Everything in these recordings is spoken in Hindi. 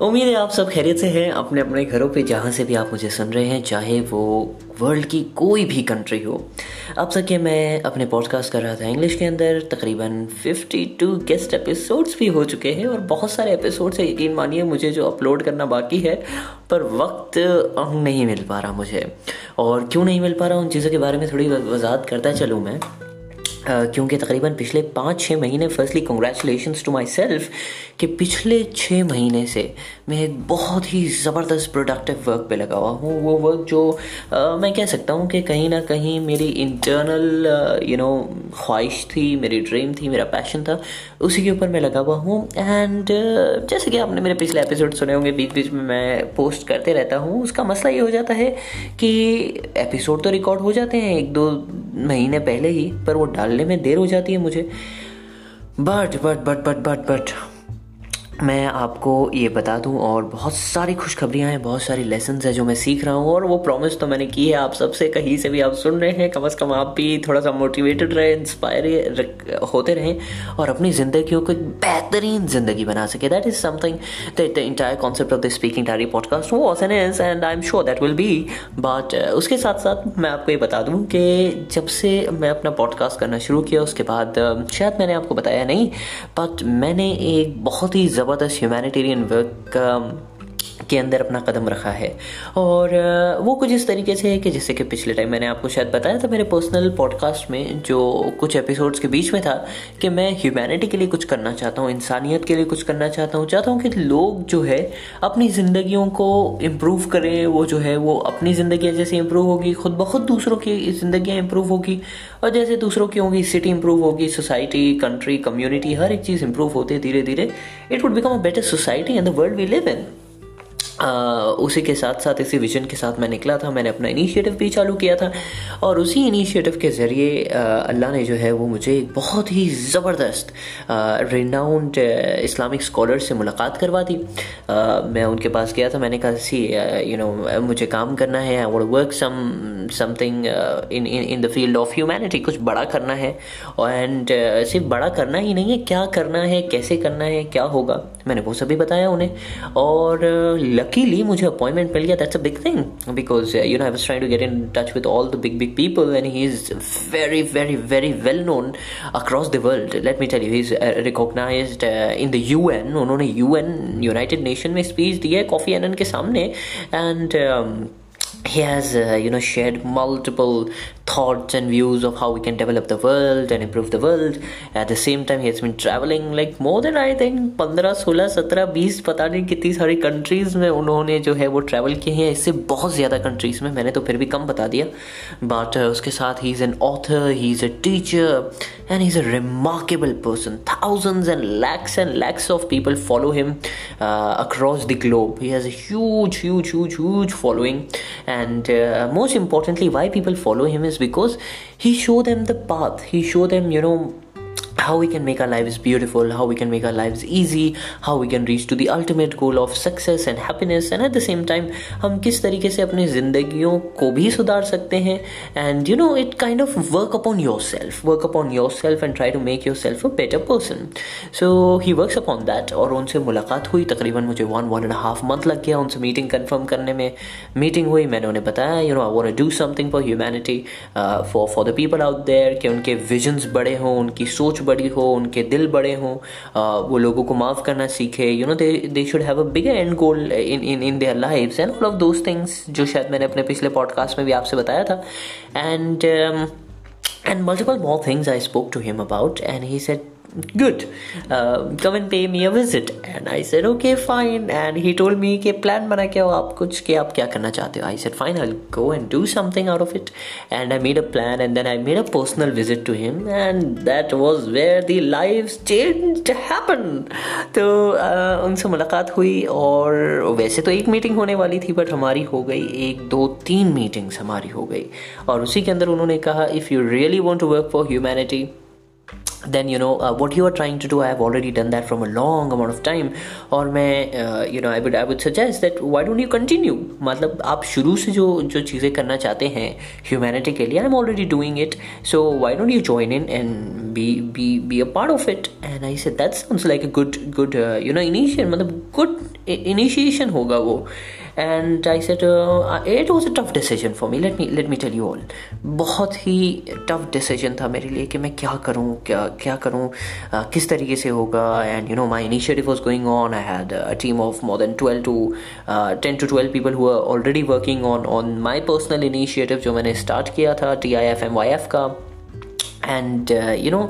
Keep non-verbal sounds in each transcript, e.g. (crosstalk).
उम्मीद है आप सब खैरियत से हैं। अपने अपने घरों पे जहाँ से भी आप मुझे सुन रहे हैं, चाहे वो वर्ल्ड की कोई भी कंट्री हो। अब तक मैं अपने पॉडकास्ट कर रहा था इंग्लिश के अंदर। तकरीबन 52 गेस्ट एपिसोड्स भी हो चुके हैं और बहुत सारे एपिसोड्स है, यकीन मानिए, मुझे जो अपलोड करना बाकी है, पर वक्त नहीं मिल पा रहा मुझे। और क्यों नहीं मिल पा रहा उन चीज़ों के बारे में थोड़ी वजाहत करता चलूँ मैं। क्योंकि तकरीबन पिछले पाँच छः महीने firstly congratulation to myself कि पिछले छः महीने से मैं एक बहुत ही ज़बरदस्त प्रोडक्टिव वर्क पे लगा हुआ हूँ। वो वर्क जो आ, मैं कह सकता हूँ कि कहीं ना कहीं मेरी इंटरनल यू नो ख्वाहिश थी मेरी ड्रीम थी मेरा पैशन था उसी के ऊपर मैं लगा हुआ हूँ। एंड जैसे कि आपने मेरे पिछले एपिसोड सुने होंगे बीच बीच में मैं पोस्ट करते रहता हूँ उसका मसला ये हो जाता है कि एपिसोड तो रिकॉर्ड हो जाते हैं एक दो महीने पहले ही पर वो डालने में देर हो जाती है मुझे। But but but but but but मैं आपको ये बता दूँ और बहुत सारी खुशखबरियाँ हैं बहुत सारी लेसन है जो मैं सीख रहा हूँ और वो प्रॉमिस तो मैंने की है आप सबसे कहीं से भी आप सुन रहे हैं कम अज़ कम आप भी थोड़ा सा मोटिवेटेड रहे इंस्पायर होते रहें और अपनी ज़िंदगी को एक बेहतरीन ज़िंदगी बना सके। That is something the entire concept of the speaking diary podcast वो is and I am sure that will be but उसके साथ साथ मैं आपको ये बता दूँ कि जब से मैं अपना पॉडकास्ट करना शुरू किया उसके बाद uh, शायद मैंने आपको बताया नहीं बट मैंने एक बहुत ही ज़बरदस्त ज़बरदस्त ह्यूमैनिटेरियन वर्क के अंदर अपना कदम रखा है। और वो कुछ इस तरीके से है कि जैसे कि पिछले टाइम मैंने आपको शायद बताया था मेरे पर्सनल पॉडकास्ट में जो कुछ एपिसोड्स के बीच में था कि मैं ह्यूमैनिटी के लिए कुछ करना चाहता हूँ, इंसानियत के लिए कुछ करना चाहता हूँ। चाहता हूँ कि लोग जो है अपनी ज़िंदगियों को इम्प्रूव करें, वो जो है वो अपनी ज़िंदगी जैसे इम्प्रूव होगी, खुद ब खुद दूसरों की ज़िंदगियाँ इम्प्रूव होगी। और जैसे दूसरों की होगी सिटी इम्प्रूव होगी सोसाइटी कंट्री कम्युनिटी हर एक चीज़ इम्प्रूव होती है धीरे धीरे it would become a better society and the world we live in उसी के साथ साथ इसी विजन के साथ मैं निकला था। मैंने अपना इनिशिएटिव भी चालू किया था और उसी इनिशिएटिव के ज़रिए अल्लाह ने जो है वो मुझे एक बहुत ही ज़बरदस्त रिनाउंड इस्लामिक स्कॉलर से मुलाकात करवा दी। मैं उनके पास गया था। मैंने कहा सी यू नो मुझे काम करना है। I would work some something in in the field of humanity कुछ बड़ा करना है। एंड uh, सिर्फ़ बड़ा करना ही नहीं है। क्या करना है? कैसे करना है? क्या होगा? मैंने वो सभी बताया उन्हें। और uh, luckily मुझे अपॉइंटमेंट मिल गया that's a big thing because you know I was trying to get in touch with all the big big people and he is very very very well known across the world let me tell you he is recognised in the UN उन्होंने यूएन यूनाइटेड नेशन में स्पीच दी है कॉफ़ी एनन के सामने and he has uh, you know shared multiple thoughts and views of how we can develop the world and improve the world. At the same time, he has been traveling like more than I think 15, 16, 17, 20 पता नहीं कितनी सारी कंट्रीज़ में उन्होंने जो है वो ट्रैवल किए हैं इससे बहुत ज़्यादा कंट्रीज़ में मैंने तो फिर भी कम बता दिया बट uh, उसके साथ ही is an author he is a teacher and he's a remarkable person. Thousands and lakhs and lakhs of people follow him uh, across the globe. He has a huge, huge, huge, huge following, and uh, most importantly, why people follow him is because he showed them the path. He showed them you know how we can make our lives beautiful, how we can make our lives easy, how we can reach to the ultimate goal of success and happiness and at the same time हम किस तरीके से अपनी ज़िंदगियों को भी सुधार सकते हैं? And you know it kind of work upon yourself work upon yourself and try to make yourself a better person so he works upon that और उनसे मुलाकात हुई तकरीबन मुझे one one and half month लग गया उनसे मीटिंग कन्फर्म करने में। मीटिंग हुई मैंने उन्हें बताया you know I want do something for humanity for for the people out there कि उनके विजन्स बड़े हों उनकी सोच बड़ी हो उनके दिल बड़े हों वो लोगों को माफ़ करना सीखे। You know they they should have a bigger and goal in in in their life and all of those things जो शायद मैंने अपने पिछले पॉडकास्ट में भी आपसे बताया था। And and multiple more things I spoke to him about and he said, good uh, come and pay me a visit and I said okay fine and he told me कि plan क्या हो आप कुछ कि आप क्या करना चाहते हो I said fine I'll go and do something out of it and I made a plan and then I made a personal visit to him and that was where the lives changed happened तो uh, उनसे मुलाकात हुई और वैसे तो एक मीटिंग होने वाली थी बट हमारी हो गई एक दो तीन मीटिंग्स हमारी हो गई और उसी के अंदर उन्होंने कहा if you really want to work for humanity then you know uh, what you are trying to do i have already done that from a long amount of time और मैं uh, you know I would I would suggest that why don't you continue मतलब आप शुरू से जो जो चीज़ें करना चाहते हैं humanity के लिए I'm already doing it so why don't you join in and be be be a part of it and I said that sounds like a good good uh, you know initiation मतलब good initiation होगा वो and I said it was a tough decision for me let me let me tell you all बहुत ही टफ डिसीज़न था मेरे लिए कि मैं क्या करूँ क्या क्या करूँ uh, किस तरीके से होगा? And you know my initiative was going on I had a team of more than twelve to ten to twelve people who are already working on on my personal initiative जो मैंने स्टार्ट किया था T I F M Y F का. And you know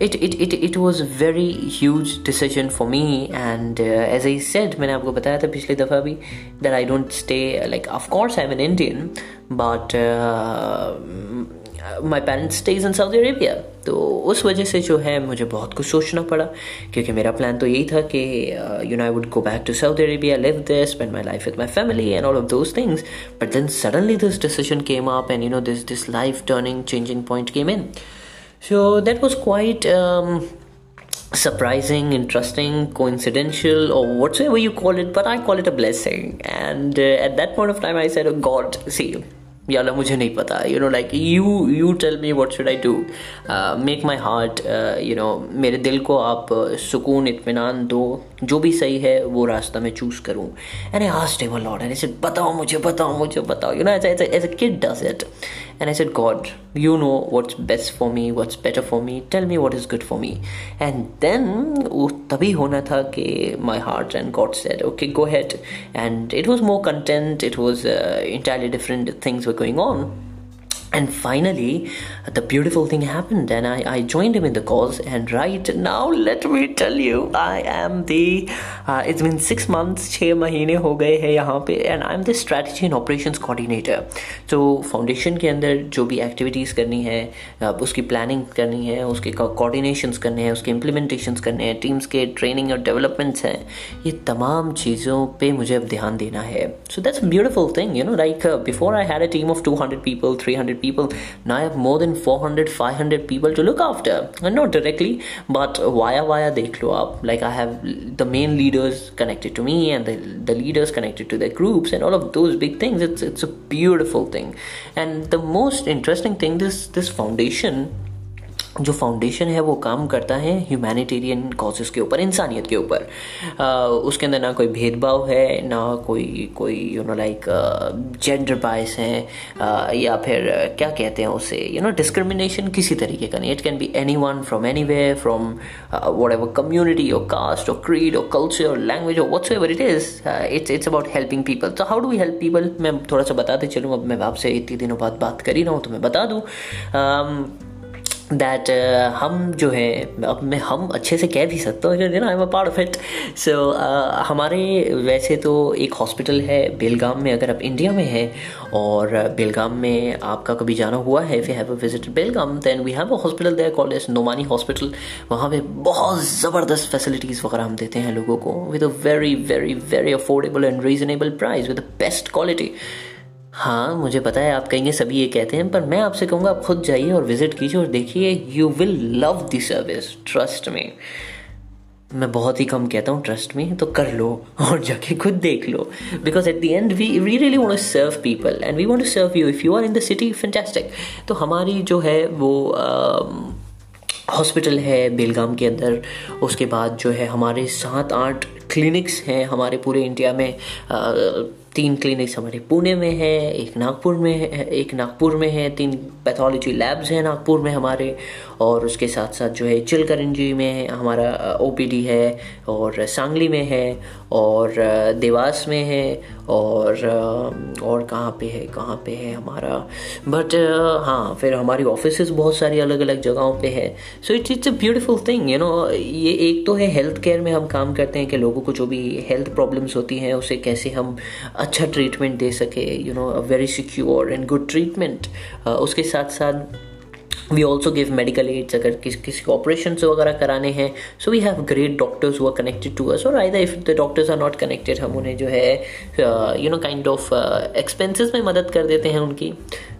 it, it it it was a very huge decision for me and uh, as i said मैंने आपको बताया था पिछली दफ़ा भी that i don't stay like of course i'm an indian but uh, my parents stays in saudi arabia. तो उस वजह से जो है मुझे बहुत कुछ सोचना पड़ा क्योंकि मेरा प्लान तो यही था कि you know I would go back to Saudi Arabia live there spend my life with my family and all of those things but then suddenly this decision came up and you know this this life turning changing point came in So that was quite um, surprising, interesting, coincidental, or whatsoever you call it, but I call it a blessing. And uh, at that point of time, I said, Oh God, see, याला मुझे नहीं पता you know like you you tell me what should I do make my heart you know मेरे दिल को आप सुकून इत्मीनान दो जो भी सही है, वो रास्ता मैं चूज़ करूँ। And I asked ever Lord and said बताओ मुझे बताओ मुझे, बताओ। You know as as as a kid does it and I said God you know what's best for me what's better for me tell me what is good for me and then वो तभी होना था कि my heart and God said okay go ahead and it was more content it was entirely different things were going on and finally the beautiful thing happened and I, I joined him in the cause and right now let me tell you I am the uh, it's been six months छः महीने हो गए हैं यहाँ पे and I'm the strategy and operations coordinator तो फाउंडेशन के अंदर जो भी एक्टिविटीज़ करनी है उसकी प्लानिंग करनी है उसके कोऑर्डिनेशंस करने हैं उसके इम्प्लीमेंटेशंस करने हैं टीम्स के ट्रेनिंग और डेवलपमेंट्स हैं ये तमाम चीज़ों पे मुझे अब ध्यान देना है so that's beautiful thing you know like before I had a team of 200 people 300 people. Now i have more than 400 500 people to look after. And not directly but via via they glow up. Like i have the main leaders connected to me and the, the leaders connected to their groups and all of those big things. It's it's a beautiful thing. And the most interesting thing this this foundation जो फाउंडेशन है, वो काम करता है ह्यूमैनिटेरियन कॉजेज़ के ऊपर, इंसानियत के ऊपर। उसके अंदर ना कोई भेदभाव है, ना कोई कोई you know like gender bias है या फिर क्या कहते हैं उसे यू नो डिस्क्रिमिनेशन किसी तरीके का नहीं। It can be anyone from any way from whatever community और कास्ट और क्रीड और कल्चर और लैंग्वेज और whatever it is it's it's about helping people तो how do we help people मैं थोड़ा सा बताते चलूँ। अब मैं आपसे इतने दिनों बाद बात कर ही रहा हूँ तो मैं बता दूँ। दैट uh, हम जो है अब मैं हम अच्छे से कह भी सकता हूँ you know I am a part of it so हमारे वैसे तो एक हॉस्पिटल है बेलगाम में अगर आप इंडिया में हैं और बेलगाम में आपका कभी जाना हुआ है we have visit Belgaum then we have a hospital there called as Nomani hospital वहाँ पे बहुत ज़बरदस्त फैसिलिटीज़ वगैरह हम देते हैं लोगों को with a very very very affordable and reasonable price with the best quality हाँ मुझे पता है, आप कहेंगे सभी ये कहते हैं, पर मैं आपसे कहूँगा, आप खुद जाइए और विज़िट कीजिए और देखिए you will love the service trust में मैं बहुत ही कम कहता हूँ ट्रस्ट में तो कर लो और जाके खुद देख लो। Because at the end we we really want to serve people and we want to serve you if you are in the city fantastic तो हमारी जो है, वो हॉस्पिटल है बेलगाम के अंदर, उसके बाद जो है, हमारे सात आठ क्लिनिक्स हैं हमारे पूरे इंडिया में तीन क्लिनिक्स हमारे पुणे में हैं, एक नागपुर में है, एक नागपुर में है, तीन पैथोलॉजी लैब्स हैं नागपुर में हमारे। और उसके साथ साथ जो है चिलकरंजी में हमारा ओपीडी है और सांगली में है और देवास में है और और कहाँ पे है, कहाँ पे है हमारा। बट हाँ फिर हमारी ऑफ़िस बहुत सारी अलग अलग जगहों पे है। So it's it's a beautiful thing you know ये एक तो है हेल्थ केयर में हम काम करते हैं कि लोगों को जो भी हेल्थ प्रॉब्लम्स होती हैं, उसे कैसे हम अच्छा ट्रीटमेंट दे सके you know very secure and good treatment उसके साथ साथ we also give medical aids अगर किस, किसी को ऑपरेशन वगैरह कराने हैं so we have great doctors who are connected to us और I if the doctors are not connected हम उन्हें जो है you know kind of expenses में मदद कर देते हैं उनकी.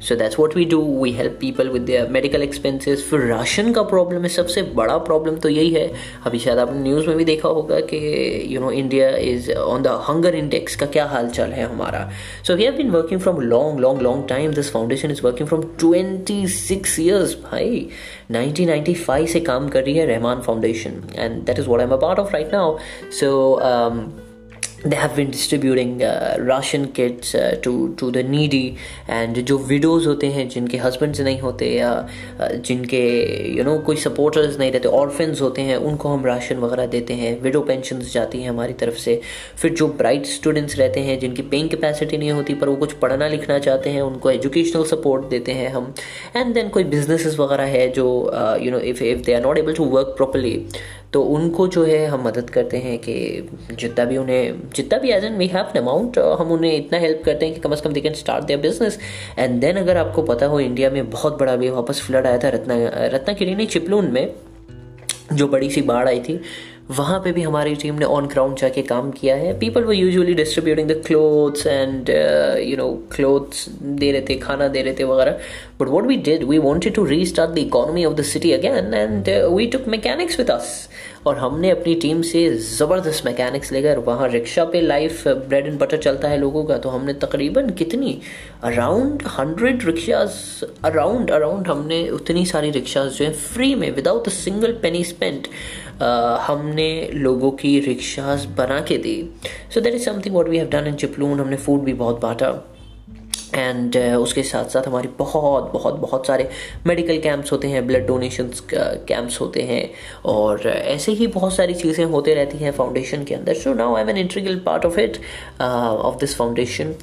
So that's what we do we help people with medical expenses फिर राशन का प्रॉब्लम है, सबसे बड़ा प्रॉब्लम तो यही है. अभी शायद आपने न्यूज़ में भी देखा होगा कि you know India is on the hunger index का क्या हाल चाल है हमारा. So we have been working from long long long time this foundation is working from twenty six years भाई 1995 से काम कर रही है Rahman foundation and that is what I am a part of right now so they have been distributing uh, ration kits uh, to to the needy and जो widows होते हैं जिनके husbands नहीं होते या uh, जिनके you know कोई supporters नहीं रहते orphans होते हैं उनको हम राशन वगैरह देते हैं widow pensions जाती हैं हमारी तरफ़ से फिर जो bright students रहते हैं जिनकी paying capacity नहीं होती पर वो कुछ पढ़ना लिखना चाहते हैं उनको educational support देते हैं हम and then कोई businesses वगैरह है जो you know if if they are not able to work properly तो उनको जो है हम मदद करते हैं कि जितना भी उन्हें, जितना भी as and we have an amount हम उन्हें इतना हेल्प करते हैं कि कम अज़ कम they can start their business and then अगर आपको पता हो इंडिया में बहुत बड़ा भी वापस फ्लड आया था रत्ना, रत्नागिरी नहीं, चिपलून में, जो बड़ी सी बाढ़ आई थी, वहाँ पे भी हमारी टीम ने ऑन ग्राउंड जाके काम किया है. पीपल वो usually distributing the clothes and you know clothes दे रहे थे, खाना दे रहे थे वगैरह. But what we did we wanted to restart the economy of the city again and we took mechanics with us और हमने अपनी टीम से ज़बरदस्त मैकेनिक्स लेकर वहाँ रिक्शा पे लाइफ ब्रेड एंड बटर चलता है लोगों का। तो हमने तकरीबन कितनी? Around hundred rickshaws around around हमने उतनी सारी रिक्शाज जो हैं फ्री में without a single penny spent हमने लोगों की रिक्शाज बना के दी। So that is something what we have done in Chiplun हमने फ़ूड भी बहुत बांटा। एंड uh, उसके साथ साथ हमारी बहुत बहुत बहुत सारे मेडिकल कैंप्स होते हैं ब्लड डोनेशन कैंप्स होते हैं। और ऐसे ही बहुत सारी चीज़ें होते रहती हैं फाउंडेशन के अंदर। So now I am an integral part of it of this foundation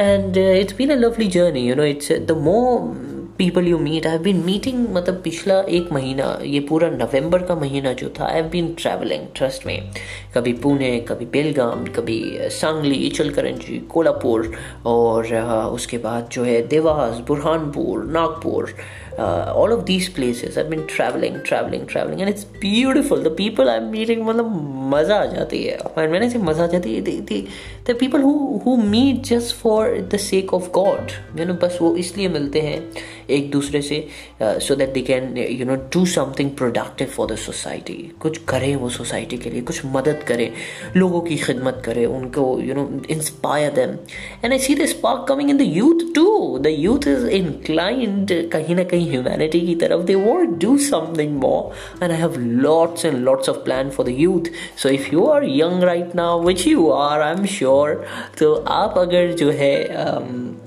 and it's been a lovely journey you know it's the more people you meet I have been meeting मतलब पिछला एक महीना ये पूरा नवंबर का महीना जो था I have been travelling trust में कभी पुणे कभी बेलगाम कभी सांगली इचलकरंजी कोल्हापुर और उसके बाद जो है Dewas Burhanpur Nagpur uh, all of these places I've been traveling traveling traveling and it's beautiful the people I'm meeting मतलब मज़ा आ जाती है when I say मज़ा आ जाती है people who who meet just for the sake of God you know बस वो इसलिए मिलते हैं एक दूसरे से so that they can you know do something productive for the society कुछ करें वो सोसाइटी के लिए कुछ मदद करें लोगों की खिदमत करें उनको you know inspire them and I see the spark coming in the youth to the youth is inclined कहीं ना कहीं ह्यूमैनिटी की तरफ़ they want do something more and I have lots and lots of plan for the youth so if you are young right now which you are I am sure तो आप अगर जो है um,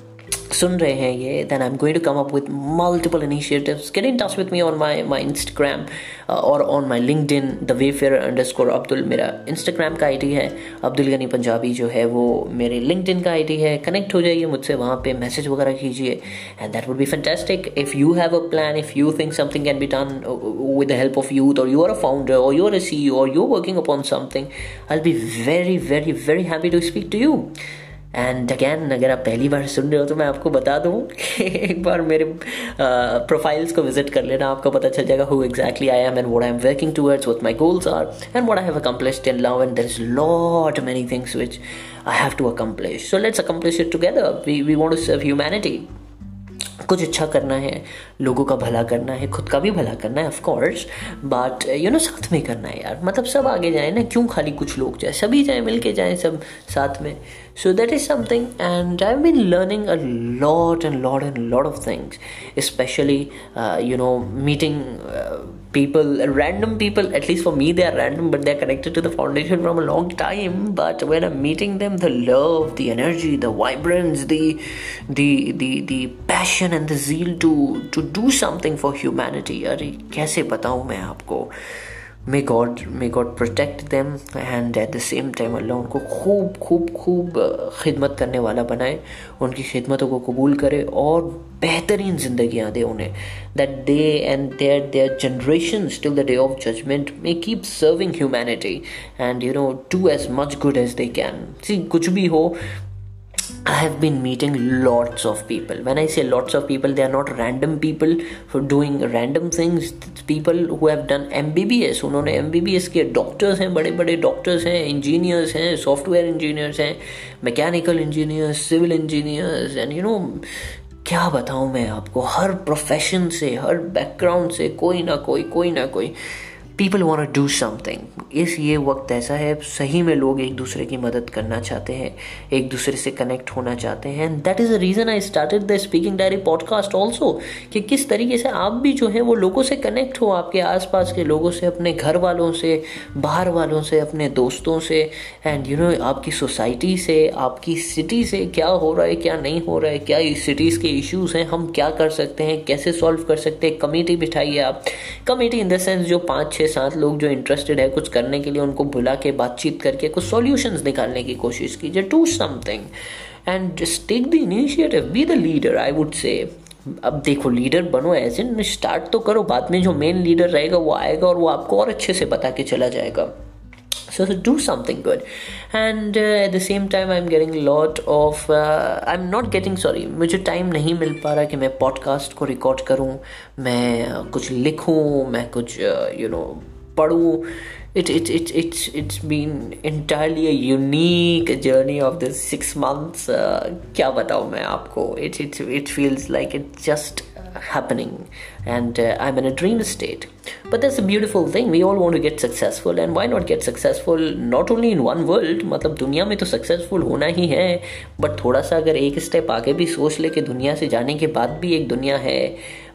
सुन रहे हैं ये then I am going to come up with multiple initiatives get in touch with me on my my Instagram और on my LinkedIn the way fair underscore Abdul मेरा इंस्टाग्राम का आईडी है. अब्दुल गनी पंजाबी जो है वो मेरे लिंक्डइन का आईडी है. कनेक्ट हो जाइए मुझसे, वहाँ पे मैसेज वगैरह कीजिए and that would be fantastic if you have a plan if you think something can be done with the help of youth और यू आर अ फाउंडर और यू आर अ सी और you working upon something I be very very very happy to speak to you and again अगर आप पहली बार सुन रहे हो तो मैं आपको बता दूँ एक बार मेरे प्रोफाइल्स को विज़िट कर लेना, आपको पता चल जाएगा who exactly I am and what I am working towards what my goals are and what I have accomplished in love and there is lot many things which I have to accomplish so let's accomplish it together we we want to serve humanity कुछ अच्छा करना है, लोगों का भला करना है, खुद का भी भला करना है of course but you know साथ में करना है यार। मतलब सब आगे जाए ना, क्यों खाली कुछ लोग जाए? सभी जाए मिल के जाए सब साथ में। so that is something and i've been learning a lot and lot and lot of things especially uh, you know meeting uh, people random people at least for me they are random but they're connected to the foundation from a long time but when i'm meeting them the love the energy the vibrance the the the, the passion and the zeal to to do something for humanity अरे कैसे बताऊं मैं आपको may God may God protect them and at the same time Allah उनको खूब खूब खूब खिदमत करने वाला बनाए, उनकी खिदमतों को कबूल करे और बेहतरीन जिंदगियाँ दे उन्हें। That they and their their generation till the day of judgement may keep serving humanity and you know do as much good as they can see कुछ भी हो I have been meeting lots of people. When I say lots of people, they are not random people for doing random things. It's people who have done MBBS. उन्होंने MBBS के डॉक्टर्स हैं बड़े बड़े डॉक्टर्स हैं इंजीनियर्स हैं सॉफ्टवेयर इंजीनियर्स हैं mechanical engineers civil engineers and you know क्या बताऊँ मैं आपको हर प्रोफेशन से हर बैकग्राउंड से कोई ना कोई कोई ना कोई पीपल वॉन्ट डू समथिंग इस ये वक्त ऐसा है, सही में लोग एक दूसरे की मदद करना चाहते हैं, एक दूसरे से कनेक्ट होना चाहते हैं and that is a reason I started the speaking diary podcast also कि किस तरीके से आप भी जो है वो लोगों से कनेक्ट हो, आपके आसपास के लोगों से, अपने घर वालों से, बाहर वालों से, अपने दोस्तों से एंड यू नो आपकी सोसाइटी से, आपकी सिटी से क्या हो रहा है, क्या नहीं हो रहा है, क्या सिटीज़ के इश्यूज़ हैं, हम क्या कर सकते हैं, कैसे सॉल्व कर सकते हैं कमेटी बिठाइए आप। कमेटी इन द सेंस जो पाँच छः साथ लोग जो इंटरेस्टेड है, कुछ करने के लिए उनको बुला के बातचीत करके कुछ सॉल्यूशंस निकालने की कोशिश कीजिए। To something and just take the initiative be the leader I would say अब देखो लीडर बनो एज इन स्टार्ट तो करो, बाद में जो मेन लीडर रहेगा, वो आएगा और वो आपको और अच्छे से बता के चला जाएगा। So, so do something good and uh, at the same time i'm getting a lot of uh, i'm not getting sorry मुझे टाइम नहीं मिल पा रहा कि मैं पॉडकास्ट को रिकॉर्ड करूँ मैं कुछ लिखूं मैं कुछ यू नो पढ़ूं it, it, it, it's it's been entirely a unique journey of this six months uh, क्या बताऊँ मैं आपको it, it, it feels like it just happening. And uh, i'm in a dream state. But that's a beautiful thing. We all want to get successful. And why not get successful not only in one world मतलब दुनिया में तो सक्सेसफुल होना ही है बट थोड़ा सा अगर एक स्टेप आगे भी सोच ले कि दुनिया से जाने के बाद भी एक दुनिया है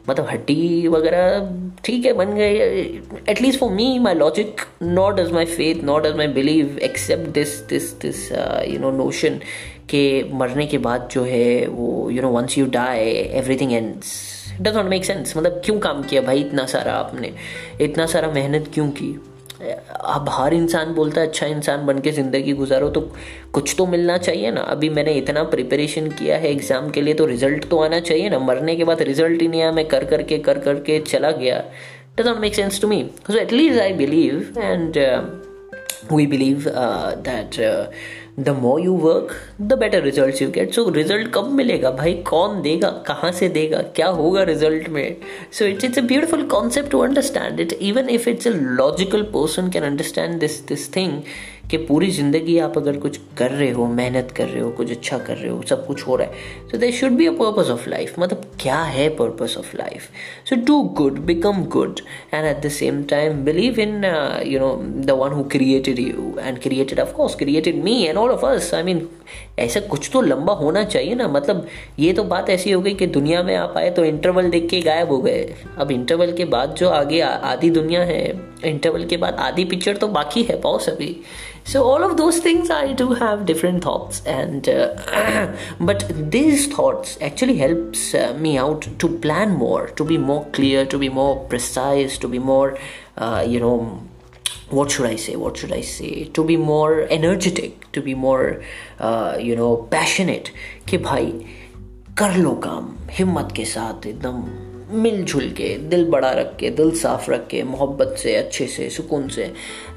मतलब हड्डी वगैरह ठीक है बन गए at least for me my logic not as my faith not as my believe accept this this this you know notion के मरने के बाद जो है वो you know once you die everything ends does not make sense मतलब क्यों काम किया भाई इतना सारा आपने? इतना सारा मेहनत क्यों की? अब हर इंसान बोलता है अच्छा इंसान बन के ज़िंदगी गुजारो। तो कुछ तो मिलना चाहिए ना। अभी मैंने इतना प्रिपरेशन किया है एग्ज़ाम के लिए तो रिज़ल्ट तो आना चाहिए ना। मरने के बाद रिज़ल्ट ही नहीं आया। मैं कर, करके कर, करके चला गया। Does not make sense to me so at least I believe and we believe that the more you work the better result you get so result कब मिलेगा भाई? कौन देगा? कहाँ से देगा? क्या होगा रिज़ल्ट में? So it's it's a beautiful concept to understand it even if it's a logical person can understand this this thing कि पूरी ज़िंदगी आप अगर कुछ कर रहे हो, मेहनत कर रहे हो, कुछ अच्छा कर रहे हो, सब कुछ हो रहा है so there should be a purpose of life मतलब क्या है purpose of life so do good become good and at the same time believe in you know the one who created you and created of course created me and all of us I mean ऐसा कुछ तो लंबा होना चाहिए ना। मतलब ये तो बात ऐसी हो गई कि दुनिया में आप आए तो इंटरवल देख के गायब हो गए। अब इंटरवल के बाद जो आगे आधी दुनिया है इंटरवल के बाद आधी पिक्चर तो बाकी है, पाओ अभी so all of those things I do have different thoughts and but this thoughts actually helps me out to plan more to be more clear to be more precise to be more you know what should I say what should I say to be more energetic to be more, uh, you know, passionate. कि भाई कर लो काम हिम्मत के साथ एकदम मिलजुल के दिल बड़ा रख के दिल साफ़ रख के मोहब्बत से अच्छे से सुकून से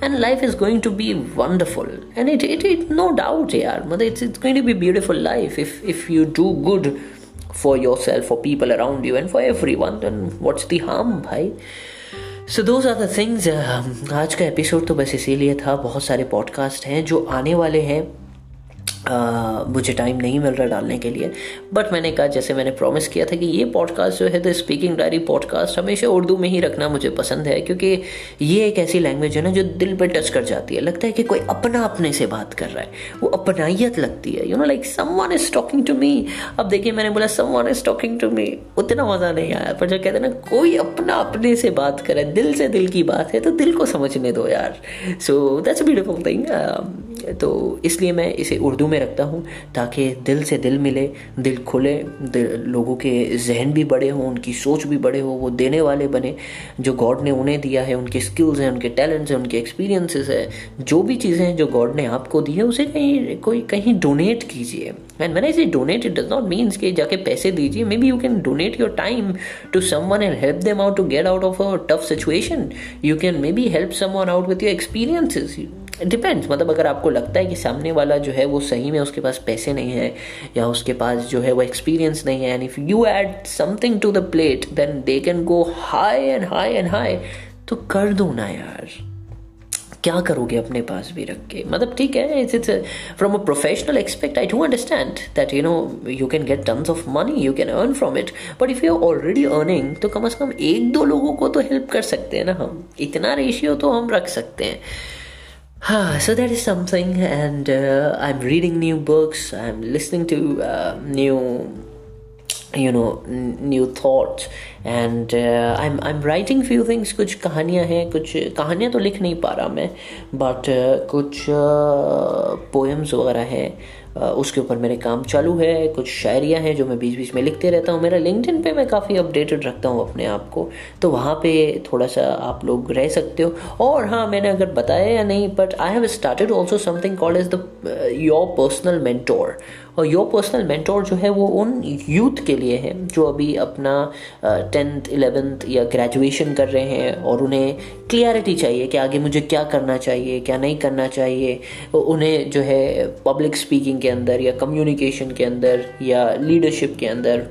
and life is going to be wonderful and it it it no doubt यार मतलब it's it's going to be beautiful life if if you do good for yourself for people around you and for everyone then what's the harm भाई so those are the things आज का एपिसोड तो बस इसीलिए था, बहुत सारे पॉडकास्ट हैं जो आने वाले हैं। मुझे टाइम नहीं मिल रहा डालने के लिए। बट मैंने कहा, जैसे मैंने प्रॉमिस किया था कि ये पॉडकास्ट जो है द स्पीकिंग डायरी पॉडकास्ट हमेशा उर्दू में ही रखना मुझे पसंद है, क्योंकि ये एक ऐसी लैंग्वेज है ना जो दिल पे टच कर जाती है। लगता है कि कोई अपना अपने से बात कर रहा है। वो अपनाइत लगती है। You know like someone is talking to me अब देखिए, मैंने बोला someone is talking to me उतना मज़ा नहीं आया। पर जो कहते हैं ना, कोई अपना अपने से बात करे दिल से दिल की बात है तो दिल को समझने दो यार। सो दैट्स ब्यूटिफुल थिंग तो इसलिए मैं इसे उर्दू में रखता हूँ ताकि दिल से दिल मिले दिल खुले दिल, लोगों के जहन भी बड़े हों उनकी सोच भी बड़े हो वो देने वाले बने। जो गॉड ने उन्हें दिया है उनके स्किल्स हैं उनके टैलेंट्स हैं उनके एक्सपीरियंसेस हैं जो भी चीज़ें हैं जो गॉड ने आपको दी है उसे कहीं कोई कहीं डोनेट कीजिए। एंड मैंने इसे donate it does not means कि जाके पैसे दीजिए। Maybe you can donate your time to someone and help them out to get out of a tough situation you can maybe help someone out with your experiences depends मतलब अगर आपको लगता है कि सामने वाला जो है वो सही में उसके पास पैसे नहीं है, या उसके पास जो है वो एक्सपीरियंस नहीं है and if you add something to the plate then they can go high and high and high तो कर दो ना यार। क्या करोगे अपने पास भी रख के? मतलब ठीक है it's it's from a professional expect I do understand that you know you can get tons of money you can earn from it but if you already earning तो कम अज़ कम एक दो लोगों को तो हेल्प कर सकते हैं ना हम। इतना रेशियो तो हम रख सकते हैं। so that is something, and uh, I'm reading new books. I'm listening to uh, new, you know, n- new thoughts, and uh, I'm I'm writing few things. कुछ कहानियाँ हैं कुछ कहानियाँ तो लिख नहीं पा रहा मैं बट uh, कुछ पोएम्स uh, वगैरह हैं उसके ऊपर मेरे काम चालू है, कुछ शायरियाँ हैं जो मैं बीच बीच में लिखते रहता हूँ। मेरा लिंकडिन पे मैं काफ़ी अपडेटेड रखता हूँ अपने आप को। तो वहाँ पे थोड़ा सा आप लोग रह सकते हो। और हाँ मैंने अगर बताया या नहीं but I have started also something called is the your personal mentor और योर पर्सनल मेंटोर जो है वो उन यूथ के लिए है, जो अभी अपना टेंथ इलेवेंथ या ग्रेजुएशन कर रहे हैं और उन्हें क्लियरिटी चाहिए कि आगे मुझे क्या करना चाहिए, क्या नहीं करना चाहिए। उन्हें जो है पब्लिक स्पीकिंग के अंदर या कम्युनिकेशन के अंदर या लीडरशिप के अंदर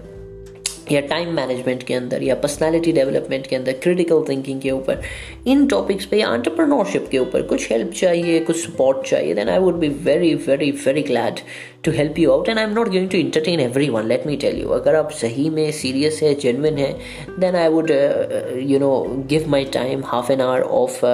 या टाइम मैनेजमेंट के अंदर या पर्सनालिटी डेवलपमेंट के अंदर क्रिटिकल थिंकिंग के ऊपर, इन टॉपिक्स पे या एंटरप्रेन्योरशिप के ऊपर कुछ हेल्प चाहिए, कुछ सपोर्ट चाहिए then I would be very very very glad to help you out and I am not going to entertain everyone let me tell you अगर आप सही में सीरियस है जेनविन है then I would you know give my time half an hour of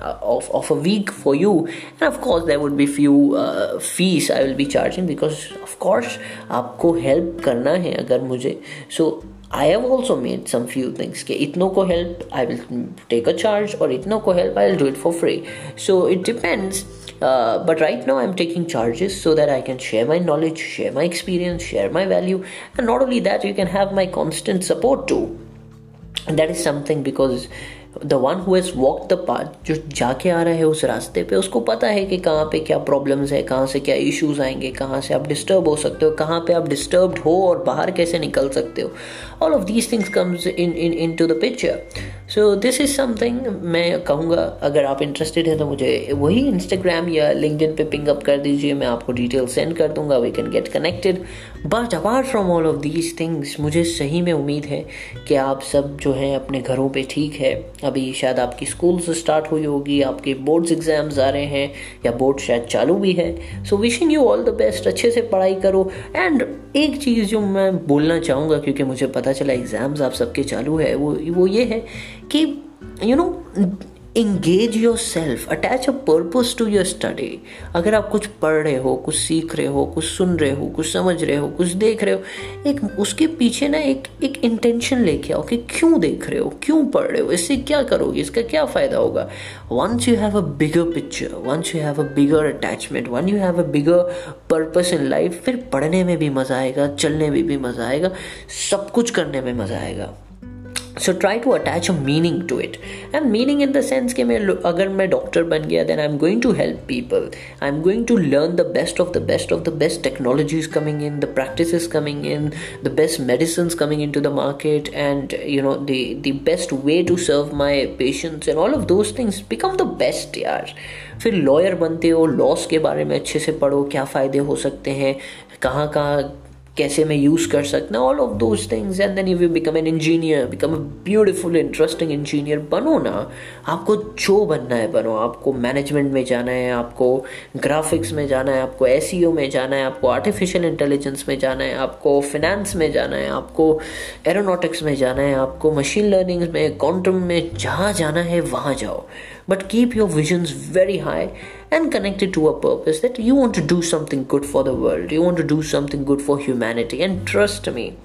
of, of a week for you. And of course there would be few uh, fees I will be charging because of course आपको help करना है अगर मुझे so I have also made some few things कि इतनों को help I will take a charge or इतनों को help I will do it for free so it depends uh, but right now i'm taking charges so that i can share my knowledge share my experience share my value and not only that you can have my constant support too and that is something because the one who walk the path जो जाके आ रहा है उस रास्ते पे, उसको पता है कि कहाँ पे क्या प्रॉब्लम्स है, कहाँ से क्या इश्यूज़ आएँगे, कहाँ से आप डिस्टर्ब हो सकते हो, कहाँ पे आप डिस्टर्ब हो और बाहर कैसे निकल सकते हो। All of these things comes in in into the picture so this is something मैं कहूँगा, अगर आप इंटरेस्टेड हैं तो मुझे वही इंस्टाग्राम या लिंकडिन पे पिंग अप कर दीजिए, मैं आपको डिटेल सेंड कर दूँगा we can get connected but apart from all of these things मुझे सही में उम्मीद है कि आप सब जो हैं, अपने घरों पे ठीक है। अभी शायद आपकी स्कूल से स्टार्ट हुई होगी, आपके बोर्ड्स एग्ज़ाम्स आ रहे हैं, या बोर्ड शायद चालू भी है। So wishing you all the best अच्छे से पढ़ाई करो। एंड एक चीज़ जो मैं बोलना चाहूँगा, क्योंकि मुझे पता चला एग्ज़ाम्स आप सबके चालू है, वो वो ये है कि you know engage yourself attach a purpose to your study अगर आप कुछ पढ़ रहे हो, कुछ सीख रहे हो, कुछ सुन रहे हो, कुछ समझ रहे हो, कुछ देख रहे हो, एक उसके पीछे ना एक एक इंटेंशन लेके आओ कि क्यों देख रहे हो, क्यों पढ़ रहे हो, इससे क्या करोगे, इसका क्या फ़ायदा होगा? Once you have a bigger picture once you have a bigger attachment one you have a bigger purpose in life फिर पढ़ने में भी मज़ा आएगा, चलने में भी मज़ा आएगा, सब कुछ करने में मज़ा आएगा। So try to attach a meaning to it and meaning in the sense कि मैं अगर मैं डॉक्टर बन गया then I am going to help people I am going to learn the best of the best of the best technologies coming in the practice coming in the best medicine coming into the market and you know the best way to serve my patients and all of those things become the best यार फिर लॉयर बनते हो लॉस के बारे में अच्छे से पढ़ो क्या फ़ायदे हो सकते हैं कहाँ कहाँ कैसे मैं यूज़ कर सकता हूँ all of those things and then you become an engineer become a beautiful interesting engineer बनो ना. आपको जो बनना है बनो. आपको मैनेजमेंट में जाना है, आपको ग्राफिक्स में जाना है, आपको एस e में जाना है, आपको आर्टिफिशियल इंटेलिजेंस में जाना है, आपको फिनेंस में जाना है, आपको एरोनॉटिक्स में जाना है, आपको मशीन लर्निंग में क्वांटम में जहाँ जाना है, वहाँ जाओ. but keep your visions very high and connected to a purpose that you want to do something good for the world, you want to do something good for humanity. And trust me,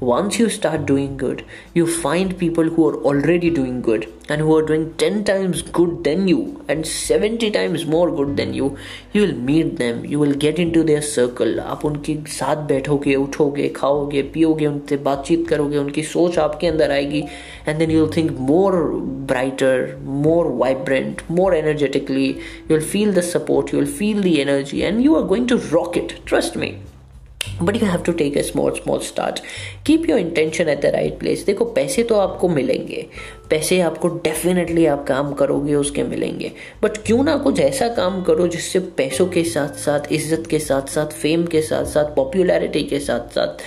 once you start doing good, you find people who are already doing good and who are doing 10 times good than you and 70 times more good than you. You will meet them, you will get into their circle. आप उनके साथ बैठोगे उठोगे खाओगे पियोगे उनसे बातचीत करोगे उनकी सोच आपके अंदर आएगी and then you'll think more brighter, more vibrant, more energetically. You'll feel the support, you'll feel the energy, and you are going to rock it. Trust me. But you have to take a small small start keep your intention at the right place देखो पैसे तो आपको मिलेंगे पैसे आपको डेफिनेटली आप काम करोगे, उसके मिलेंगे। बट क्यों ना कुछ ऐसा काम करो जिससे पैसों के साथ साथ इज़्ज़त के साथ साथ फेम के साथ साथ पॉपुलैरिटी के साथ साथ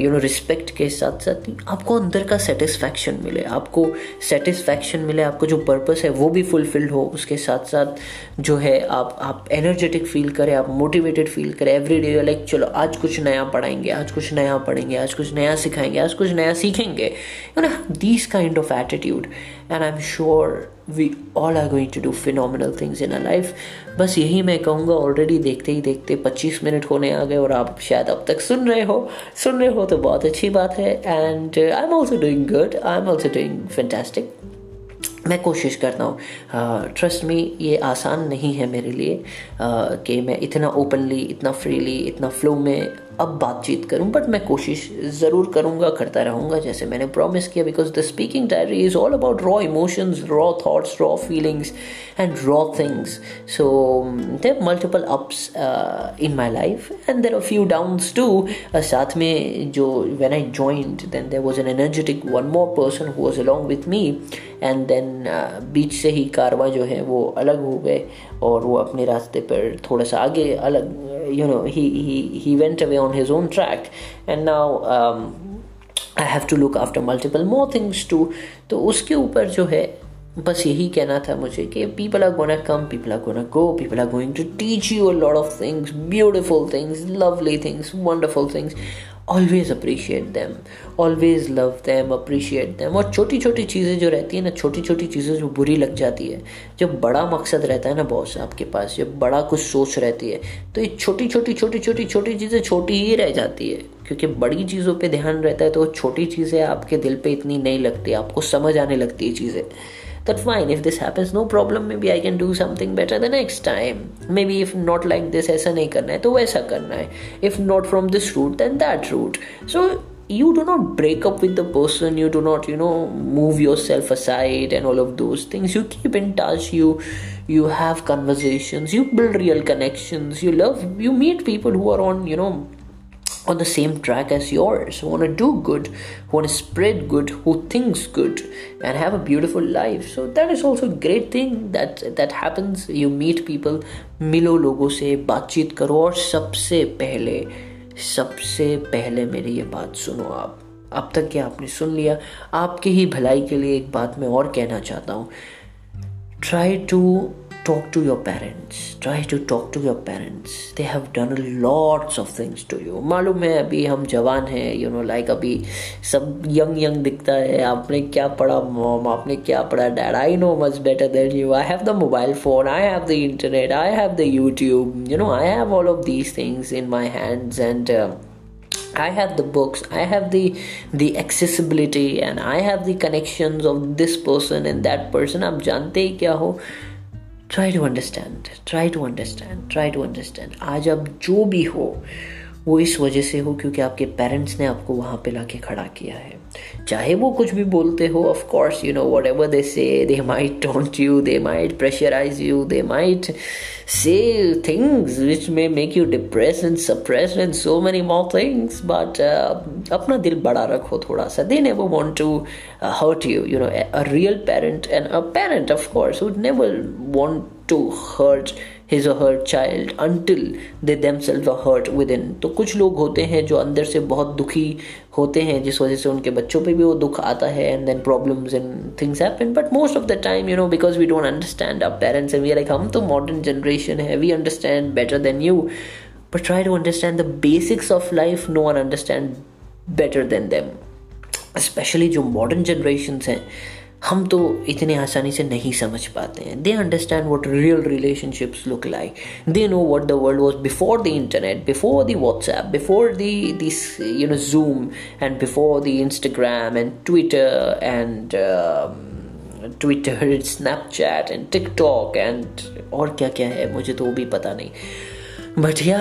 यू नो रिस्पेक्ट के साथ साथ आपको अंदर का सेटिस्फैक्शन मिले। आपको सेटिस्फैक्शन मिले, आपको जो पर्पस है वो भी फुलफिल्ड हो, उसके साथ साथ जो है आप आप एनर्जेटिक फील करें, आप मोटिवेटेड फील करें एवरी डे लाइक चलो, आज कुछ नया पढ़ाएँगे, आज कुछ नया पढ़ेंगे, आज कुछ नया सिखाएँगे, आज कुछ नया सीखेंगे। You know these kind of attitude and I am sure we all are going to do phenomenal things in a life बस यही मैं कहूँगा ऑलरेडी देखते ही देखते 25 मिनट होने आ गए और आप शायद अब तक सुन रहे हो। सुन रहे हो तो बहुत अच्छी बात है। And I am also doing good I am also doing मैं कोशिश करता हूँ। ट्रस्ट मी ये आसान नहीं है मेरे लिए कि मैं इतना ओपनली इतना फ्रीली इतना फ्लो में अब बातचीत करूँ बट मैं कोशिश ज़रूर करूँगा, करता रहूँगा, जैसे मैंने प्रॉमिस किया because the speaking diary is all about raw emotions raw thoughts raw feelings and raw things so there multiple ups in my life and there are few downs too साथ में जो when I joined then there was an energetic one more person who was along with me and then बीच से ही कारवा जो है वो अलग हो गए और वो अपने रास्ते पर थोड़ा सा आगे अलग you know he went away on his own track and now I have to look after multiple more things too तो उसके ऊपर जो है बस यही कहना था मुझे कि people are gonna come people are gonna go people are going to teach you a lot of things beautiful things lovely things wonderful things always appreciate them always love them appreciate them और छोटी छोटी चीज़ें जो रहती है ना, छोटी छोटी चीज़ें जो बुरी लग जाती है, जब बड़ा मकसद रहता है ना बॉस आपके पास, जब बड़ा कुछ सोच रहती है तो ये छोटी छोटी छोटी छोटी छोटी चीज़ें छोटी ही रह जाती है। क्योंकि बड़ी चीज़ों पे ध्यान रहता है तो छोटी चीज़ें आपके दिल पे इतनी नहीं लगती, आपको समझ आने लगती है चीज़ें। that fine if this happens no problem maybe i can do something better the next time maybe if not like this ऐसा नहीं करना है तो वैसा करना है if not from this route then that route so you do not break up with the person you do not you know move yourself aside and all of those things you keep in touch you you have conversations you build real connections you love you meet people who are on you know on the same track as yours, who want to do good, who want to spread good, who thinks good, and have a beautiful life. So that is also a great thing that that happens. You meet people, मिलो लोगों से बातचीत करो और सबसे पहले सबसे पहले मेरी ये बात सुनो आप अब तक क्या आपने सुन लिया आपकी ही भलाई के लिए एक बात मैं और कहना चाहता हूँ try to talk to your parents try to talk to your parents they have done lots of things to you मालूम है अभी हम जवान हैं यू नो लाइक अभी सब यंग यंग दिखता है आपने क्या पढ़ा मॉम आपने क्या पढ़ा dad I know much better than you I have the mobile phone I have the internet I have the YouTube you know I have all of these things in my hands and I have the books, I have the the accessibility, and I have the connections of this person and that person. जानते ही क्या हो try to understand try to understand try to understand आज अब जो भी हो, वो इस वजह से हो क्योंकि आपके पेरेंट्स ने आपको वहाँ पे लाके खड़ा किया है। चाहे वो कुछ भी बोलते हो of course you know whatever they say they might don't you they might pressurise you they might say things which may make you depress and suppress and so many more things but अपना दिल बड़ा रखो थोड़ा सा। They never want to hurt you you know a real parent and a parent of course would never want to hurt his और her child until they themselves hurt within तो कुछ लोग होते हैं जो अंदर से बहुत दुखी होते हैं, जिस वजह से उनके बच्चों पे भी वो दुख आता है and then problems and things happen but most of the time you know because we don't understand our parents and we like हम तो मॉडर्न जनरेशन है we understand better than you but try to understand the basics of life no one understand better than them especially जो मॉडर्न जनरेशन हैं हम तो इतने आसानी से नहीं समझ पाते हैं। They understand what real relationships look like they know what the world was before the internet before the WhatsApp before this you know Zoom and before the Instagram and Twitter and Twitter Snapchat and TikTok and और क्या क्या है, मुझे तो वो भी पता नहीं। बट या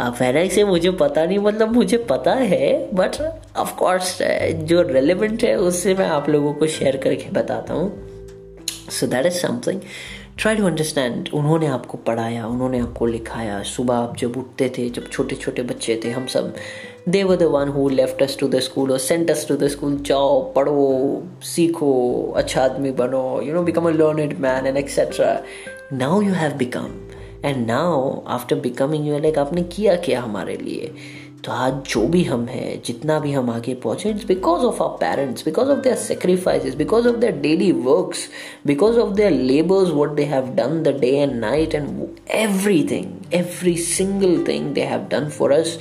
वैराई से मुझे पता नहीं मतलब मुझे पता है बट ऑफ़ कोर्स जो रेलिवेंट है, उससे मैं आप लोगों को शेयर करके बताता हूँ। So that is something try to understand उन्होंने आपको पढ़ाया, उन्होंने आपको लिखाया। सुबह आप जब उठते थे, जब छोटे छोटे बच्चे थे, हम सब they were the one who left us to the school और sent us to the school जाओ, पढ़ो, सीखो अच्छा आदमी बनो you know become a learned man and etcetera now you have become and now after becoming you like आपने किया क्या हमारे लिए? तो आज जो भी हम हैं, जितना भी हम आगे पहुँचे it's because of our parents because of their sacrifice because of their daily works because of their labours what they have done the day and night and everything every single thing they have done for us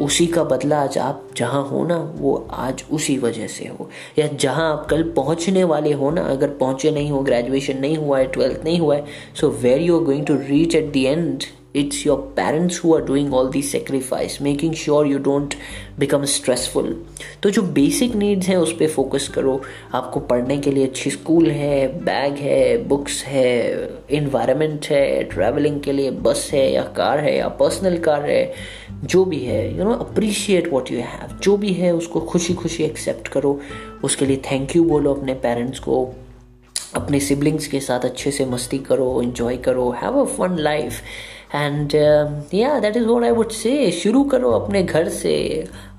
उसी का बदला आज आप जहाँ हो ना, वो आज उसी वजह से हो। या जहाँ आप कल पहुँचने वाले हो ना, अगर पहुँचे नहीं हो ग्रेजुएशन नहीं हुआ है ट्वेल्थ नहीं हुआ है so where you are going to reach at the end it's your parents who are doing all these sacrifice, making sure you don't become stressful. तो जो बेसिक नीड्स हैं, उस पर फोकस करो। आपको पढ़ने के लिए अच्छी स्कूल है बैग है बुक्स है इन्वायरमेंट है ट्रैवलिंग के लिए बस है, या कार है, या पर्सनल कार है, जो भी है you know appreciate what you have जो भी है, उसको खुशी खुशी एक्सेप्ट करो। उसके लिए थैंक यू बोलो अपने पेरेंट्स को। अपने सिबलिंग्स के साथ अच्छे से मस्ती करो इन्जॉय करो। Have a fun life and yeah that is what I would say शुरू करो अपने घर से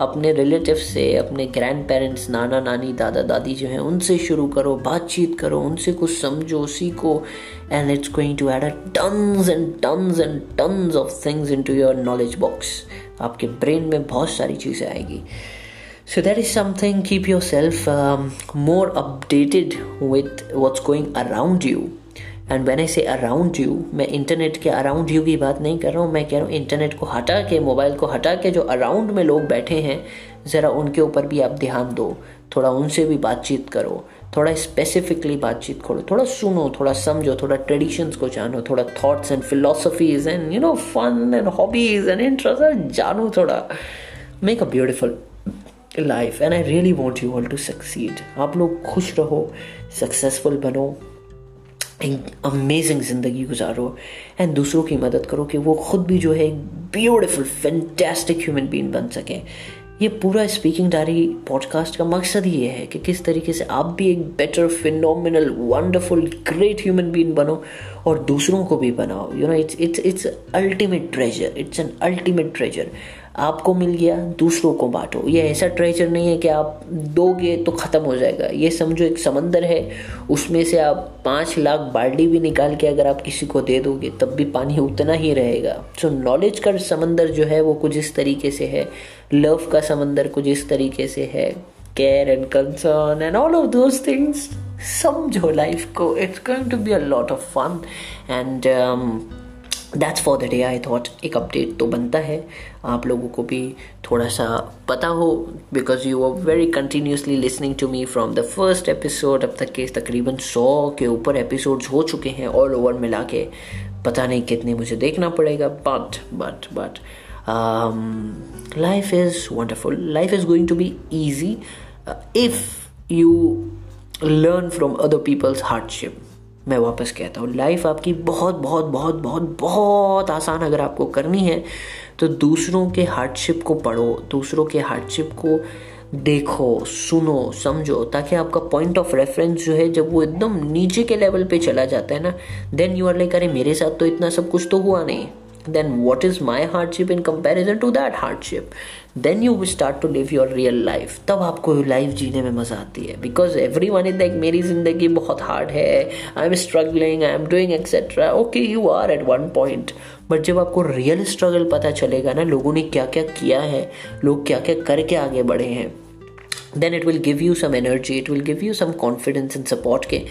अपने रिलेटिव से अपने ग्रैंड पेरेंट्स नाना नानी दादा दादी जो हैं उनसे शुरू करो बातचीत करो उनसे कुछ समझो सीखो and it's going to add a tons and tons and tons of things into your knowledge box आपके ब्रेन में बहुत सारी चीज़ें आएगी। So that is something, keep yourself um, more updated with what's going around you. And when I say around you मैं इंटरनेट के अराउंड यू की बात नहीं कर रहा हूँ, मैं कह रहा हूँ इंटरनेट को हटा के मोबाइल को हटा के जो अराउंड में लोग बैठे हैं, ज़रा उनके ऊपर भी आप ध्यान दो। थोड़ा उनसे भी बातचीत करो। थोड़ा स्पेसिफिकली बातचीत करो थोड़ा सुनो, थोड़ा समझो, थोड़ा ट्रेडिशंस को जानो, थोड़ा thoughts and philosophies and you know fun and hobbies and interest जानो थोड़ा। Make a beautiful life and I really want you all to succeed आप लोग खुश रहो सक्सेसफुल बनो। अमेजिंग ज़िंदगी गुजारो एंड दूसरों की मदद करो कि वो खुद भी जो है एक ब्यूटिफुल फैंटेस्टिक ह्यूमन बीन बन सके। ये पूरा स्पीकिंग डायरी पॉडकास्ट का मकसद ये है कि किस तरीके से आप भी एक better phenomenal wonderful great human being बनो और दूसरों को भी बनाओ। You know it's it's it's ultimate treasure it's an ultimate treasure आपको मिल गया, दूसरों को बांटो। ये ऐसा ट्रेजर नहीं है कि आप दोगे तो ख़त्म हो जाएगा। ये समझो एक समंदर है, उसमें से आप पाँच लाख बाल्टी भी निकाल के अगर आप किसी को दे दोगे, तब भी पानी उतना ही रहेगा। सो नॉलेज का समंदर जो है, वो कुछ इस तरीके से है। लव का समंदर कुछ इस तरीके से है। Care and concern and all of those things समझो लाइफ को। It's going to be a lot of fun and that's for the day I thought एक अपडेट तो बनता है। आप लोगों को भी थोड़ा सा पता हो because you are very continuously listening to me from the first episode अब तक के तकरीबन सौ के ऊपर एपिसोड्स हो चुके हैं ऑल ओवर मिला के। पता नहीं कितने मुझे देखना पड़ेगा but but but life is wonderful life is going to be easy if you learn from other people's hardship मैं वापस कहता हूँ लाइफ आपकी बहुत बहुत बहुत बहुत बहुत आसान अगर आपको करनी है तो दूसरों के हार्डशिप को पढ़ो, दूसरों के हार्डशिप को देखो, सुनो, समझो, ताकि आपका पॉइंट ऑफ़ रेफरेंस जो है, जब वो एकदम नीचे के लेवल पे चला जाता है ना देन यू आर लाइक अरे मेरे साथ तो इतना सब कुछ तो हुआ नहीं। Then what is my hardship in comparison to that hardship then you start to live your real life तब आपको लाइफ जीने में मज़ा आती है। Because everyone is like मेरी ज़िंदगी बहुत हार्ड है। I am struggling I am doing etcetera okay you are at one point but जब आपको रियल स्ट्रगल पता चलेगा ना, लोगों ने क्या क्या किया है, लोग क्या क्या करके आगे बढ़े हैं then it will give you some energy it will give you some confidence and support के।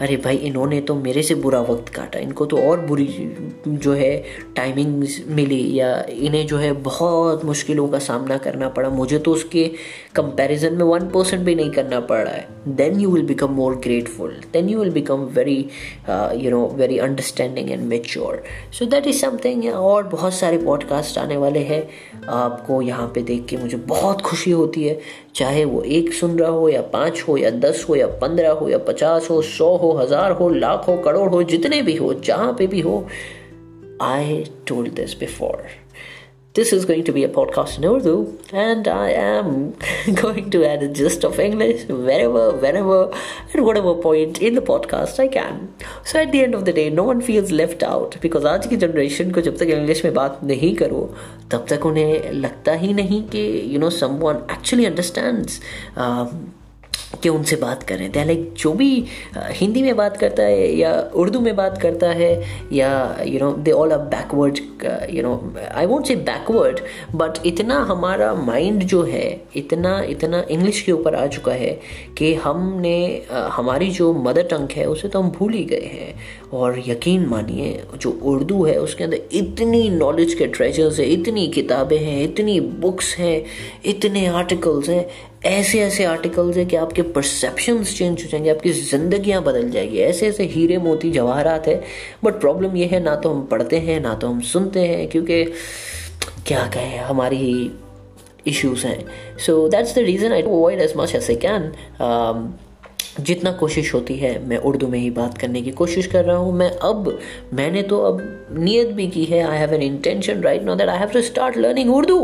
अरे भाई, इन्होंने तो मेरे से बुरा वक्त काटा। इनको तो और बुरी जो है टाइमिंग मिली या इन्हें जो है बहुत मुश्किलों का सामना करना पड़ा। मुझे तो उसके कंपैरिजन में वन परसेंट भी नहीं करना पड़ रहा है. Then you will become more grateful then you will become very you know very understanding and mature so that is something और बहुत सारे पॉडकास्ट आने वाले हैं. आपको यहाँ पे देख के मुझे बहुत खुशी होती है. चाहे वो एक सुन रहा हो या पाँच हो या दस हो या पंद्रह हो या पचास हो, सौ हो, हज़ार हो, लाख हो, करोड़ हो, जितने भी हो, जहाँ पे भी हो I told this before this is going to be a podcast in Urdu, and I am (laughs) going to add a gist of English wherever, whenever, and whatever point in the podcast I can. So at the end of the day, no one feels left out because आज की जनरेशन को जब तक इंग्लिश में बात नहीं करो तब तक उन्हें लगता ही नहीं कि you know someone actually understands कि उनसे बात करें। दे लाइक जो भी हिंदी में बात करता है या उर्दू में बात करता है या you know they all are backward you know I won't say backward but इतना हमारा माइंड जो है, इतना इतना इंग्लिश के ऊपर आ चुका है कि हमने हमारी जो मदर टंग है, उसे तो हम भूल ही गए हैं। और यकीन मानिए, जो उर्दू है, उसके अंदर इतनी नॉलेज के ट्रेजर्स है, इतनी किताबें हैं, इतनी बुक्स हैं, इतने आर्टिकल्स हैं ऐसे ऐसे आर्टिकल्स है कि आपके परसेप्शंस चेंज हो जाएँगे, आपकी ज़िंदगियाँ बदल जाएगी। ऐसे ऐसे हीरे मोती जवाहरात है। बट प्रॉब्लम यह है, ना तो हम पढ़ते हैं, ना तो हम सुनते हैं, क्योंकि क्या कहें, हमारी इश्यूज़ हैं। So that's the reason I avoid as much as I can जितना कोशिश होती है, मैं उर्दू में ही बात करने की कोशिश कर रहा हूँ। मैं अब, मैंने तो अब नियत भी की है। I have an intention right no that I have to start learning Urdu.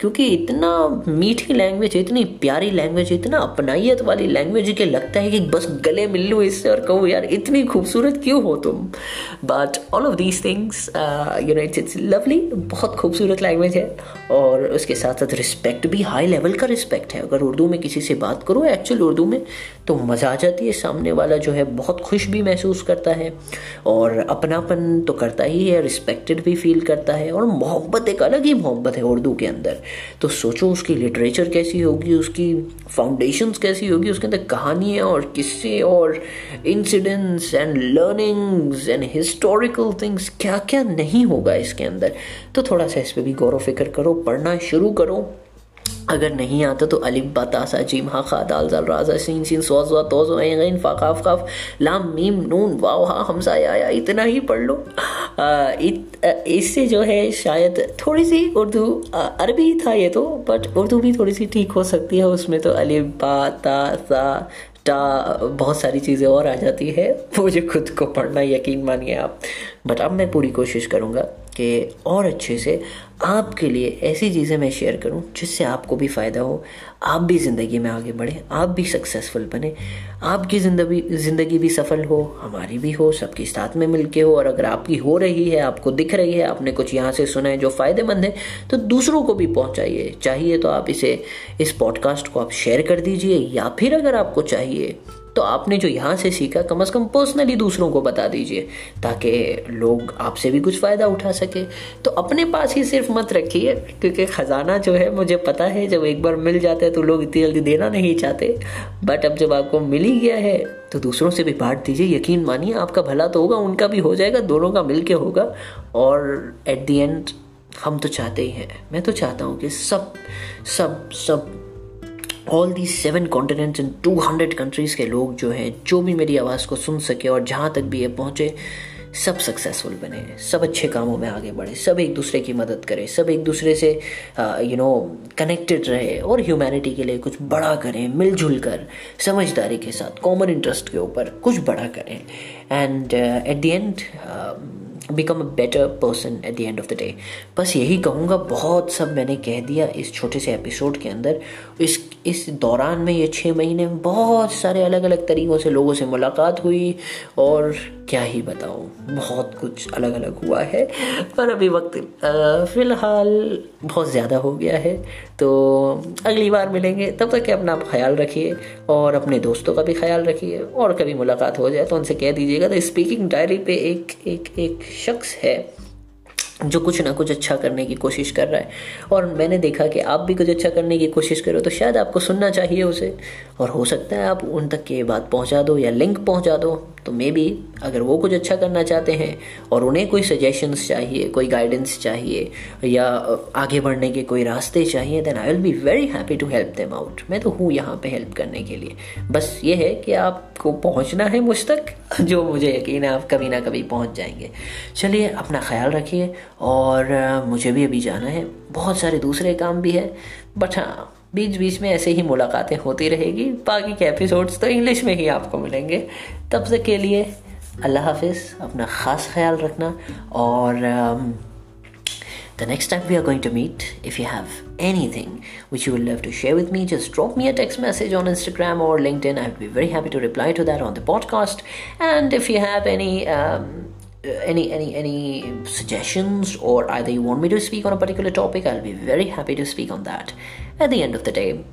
क्योंकि इतना मीठी लैंग्वेज इतनी प्यारी लैंग्वेज इतना अपनाइत वाली लैंग्वेज के लगता है कि बस गले मिल लो इससे और कहूँ, यार, इतनी खूबसूरत क्यों हो तुम? But all of these things you know it's it's lovely बहुत खूबसूरत लैंग्वेज है। और उसके साथ साथ रिस्पेक्ट भी हाई लेवल का रिस्पेक्ट है। अगर उर्दू में किसी से बात करो एक्चुअल उर्दू में तो मज़ा जाती है, सामने वाला जो है बहुत खुश भी महसूस करता है और अपनापन तो करता ही है रिस्पेक्टेड भी फील करता है और मोहब्बत एक अलग ही मोहब्बत है उर्दू के अंदर। तो सोचो उसकी लिटरेचर कैसी होगी, उसकी फाउंडेशन कैसी होगी, उसके अंदर कहानियाँ और किस्से और incidents and learnings and historical things क्या क्या नहीं होगा इसके अंदर। तो थोड़ा सा इस पर भी गौर फ़िक्र करो, पढ़ना शुरू करो। अगर नहीं आता तो अलिफ बतासा जीम हा खा दाल जल राजा, सीन सीन सोज तोज गैन फ़ाकाफ काफ लाम, मीम, नून, वाव, हा, हमसा आया इतना ही पढ़ लो। इससे जो है शायद थोड़ी सी उर्दू अरबी था ये तो बट उर्दू भी थोड़ी सी ठीक हो सकती है, उसमें तो अलिफ बा ता टा, बहुत सारी चीज़ें और आ जाती है, मुझे खुद को पढ़ना यकीन मानिए आप। बट अब मैं पूरी कोशिश करूँगा। कि और अच्छे से आपके लिए ऐसी चीज़ें मैं शेयर करूँ, जिससे आपको भी फ़ायदा हो, आप भी ज़िंदगी में आगे बढ़ें, आप भी सक्सेसफुल बने, आपकी ज़िंदगी ज़िंदगी भी सफल हो, हमारी भी हो, सबकी साथ में मिलके हो, और अगर आपकी हो रही है, आपको दिख रही है, आपने कुछ यहाँ से सुना है जो फ़ायदेमंद है तो दूसरों को भी पहुँचाइए। चाहिए तो आप इसे, इस पॉडकास्ट को आप शेयर कर दीजिए, या फिर अगर आपको चाहिए तो आपने जो यहाँ से सीखा, कम अज़ कम पर्सनली दूसरों को बता दीजिए, ताकि लोग आपसे भी कुछ फ़ायदा उठा सके। तो अपने पास ही सिर्फ़ मत रखिए, क्योंकि ख़जाना जो है, मुझे पता है, जब एक बार मिल जाता है तो लोग इतनी जल्दी देना नहीं चाहते। बट अब जब आपको मिल ही गया है तो दूसरों से भी बांट दीजिए। यकीन मानिए, आपका भला तो होगा, उनका भी हो जाएगा, दोनों का मिल के होगा। और एट दी एंड हम तो चाहते ही हैं। मैं तो चाहता हूँ कि सब सब सब all the seven continents in two hundred countries के लोग जो हैं, जो भी मेरी आवाज़ को सुन सके और जहाँ तक भी ये पहुँचे, सब सक्सेसफुल बने सब अच्छे कामों में आगे बढ़े, सब एक दूसरे की मदद करें, सब एक दूसरे से यू नो कनेक्टेड रहे और ह्यूमैनिटी के लिए कुछ बड़ा करें, मिलजुल कर, समझदारी के साथ कॉमन इंटरेस्ट के ऊपर कुछ बड़ा करें। And at the end become a better person at the end of the day बस यही कहूँगा, बहुत सब मैंने कह दिया इस छोटे से एपिसोड के अंदर। इस इस दौरान में ये छः महीने, बहुत सारे अलग अलग तरीक़ों से लोगों से मुलाकात हुई और क्या ही बताओ बहुत कुछ अलग अलग हुआ है। पर अभी वक्त फ़िलहाल बहुत ज़्यादा हो गया है तो अगली बार मिलेंगे। तब तक के अपना ख्याल रखिए और अपने दोस्तों का भी ख्याल रखिए। और कभी मुलाकात हो जाए तो उनसे कह दीजिएगा। तो स्पीकिंग डायरी पे एक एक एक शख्स है। जो कुछ ना कुछ अच्छा करने की कोशिश कर रहा है। और मैंने देखा कि आप भी कुछ अच्छा करने की कोशिश करो तो शायद आपको सुनना चाहिए उसे। और हो सकता है आप उन तक ये बात पहुँचा दो या लिंक पहुँचा दो तो मे बी अगर वो कुछ अच्छा करना चाहते हैं और उन्हें कोई सजेशंस चाहिए, कोई गाइडेंस चाहिए या आगे बढ़ने के कोई रास्ते चाहिए then I will be very happy to help them out मैं तो हूँ यहाँ पे हेल्प करने के लिए। बस ये है कि आपको पहुँचना है मुझ तक, जो मुझे यकीन है आप कभी ना कभी पहुँच जाएँगे। चलिए, अपना ख्याल रखिए और मुझे भी अभी जाना है। बहुत सारे दूसरे काम भी है बट हाँ बीच बीच में ऐसे ही मुलाकातें होती रहेगी। बाकी के एपिसोड्स तो इंग्लिश में ही आपको मिलेंगे। तब तक के लिए अल्लाह हाफिज़, अपना ख़ास ख्याल रखना और the next time we are going to meet if you have anything which you love to share with me just drop me a text message on Instagram और LinkedIn I we very happy to reply to that on the podcast and if you have any any any any suggestions or either you want me to speak on a particular topic i'll be very happy to speak on that. At the end of the day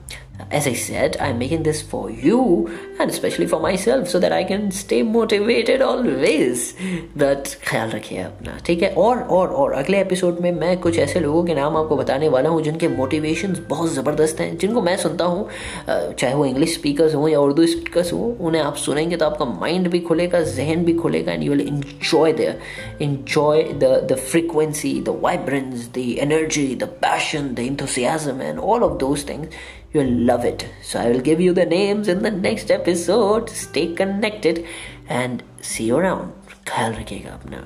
as I said, I'm making this for you and especially for myself so that I can stay motivated always. But ख्याल रखिए अपना ठीक है और और और अगले एपिसोड में मैं कुछ ऐसे लोगों के नाम आपको बताने वाला हूँ जिनके मोटिवेशंस बहुत ज़बरदस्त हैं जिनको मैं सुनता हूँ चाहे वो इंग्लिश स्पीकर्स हों या उर्दू स्पीकर्स हों उन्हें आप सुनेंगे तो आपका माइंड भी खुलेगा जहन भी खुलेगा and you will enjoy the enjoy the the frequency the vibrance the energy the passion the enthusiasm and all of those things You'll love it. So I will give you the names in the next episode. Stay connected and see you around. ख्याल रखिएगा अपना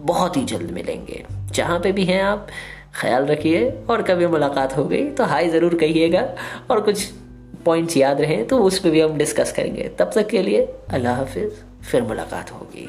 बहुत ही जल्द मिलेंगे। जहाँ पे भी हैं आप, ख्याल रखिए। और कभी मुलाकात हो गई तो हाय ज़रूर कहिएगा। और कुछ पॉइंट्स याद रहें तो उस पर भी हम डिस्कस करेंगे। तब तक के लिए अल्लाह हाफिज़। फिर मुलाकात होगी।